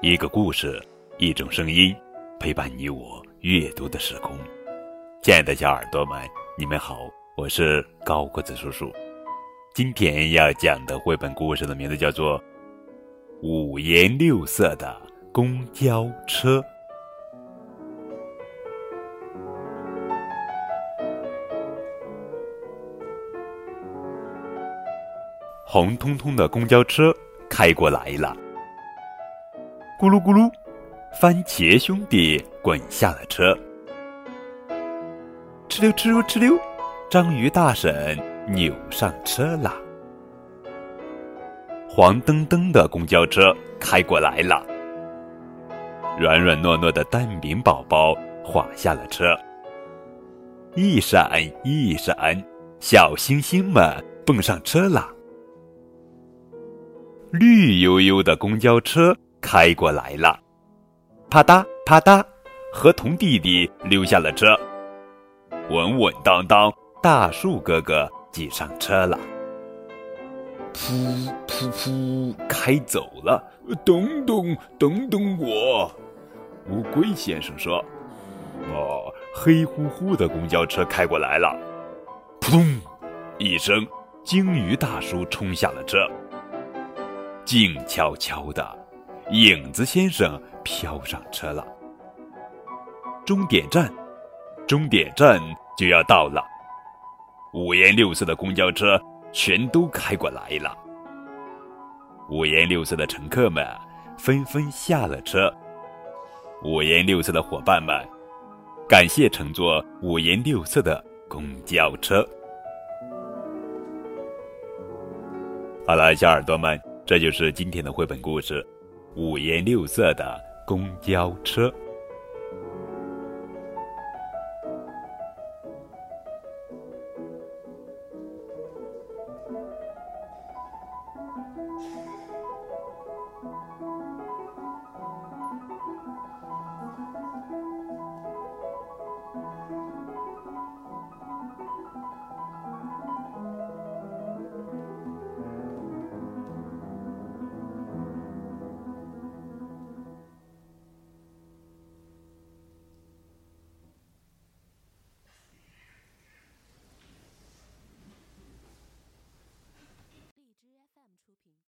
一个故事，一种声音，陪伴你我阅读的时空。亲爱的小耳朵们，你们好，我是高个子叔叔。今天要讲的绘本故事的名字叫做《五颜六色的公交车》。红彤彤的公交车开过来了，咕噜咕噜，番茄兄弟滚下了车。哧溜哧溜哧溜，章鱼大婶扭上车了。黄澄澄的公交车开过来了，软软糯糯的蛋饼宝宝滑下了车。一闪一闪，小星星们蹦上车了。绿油油的公交车开过来了，啪嗒啪嗒，河童弟弟溜下了车。稳稳当当，大树哥哥挤上车了。噗噗噗，开走了。等等等等我，乌龟先生说。哦，黑乎乎的公交车开过来了，扑通一声，鲸鱼大叔冲下了车。静悄悄的，影子先生飘上车了。终点站，终点站就要到了。五颜六色的公交车全都开过来了。五颜六色的乘客们纷纷下了车。五颜六色的伙伴们，感谢乘坐五颜六色的公交车。好了，小耳朵们。这就是今天的绘本故事，《五颜六色的公交车》。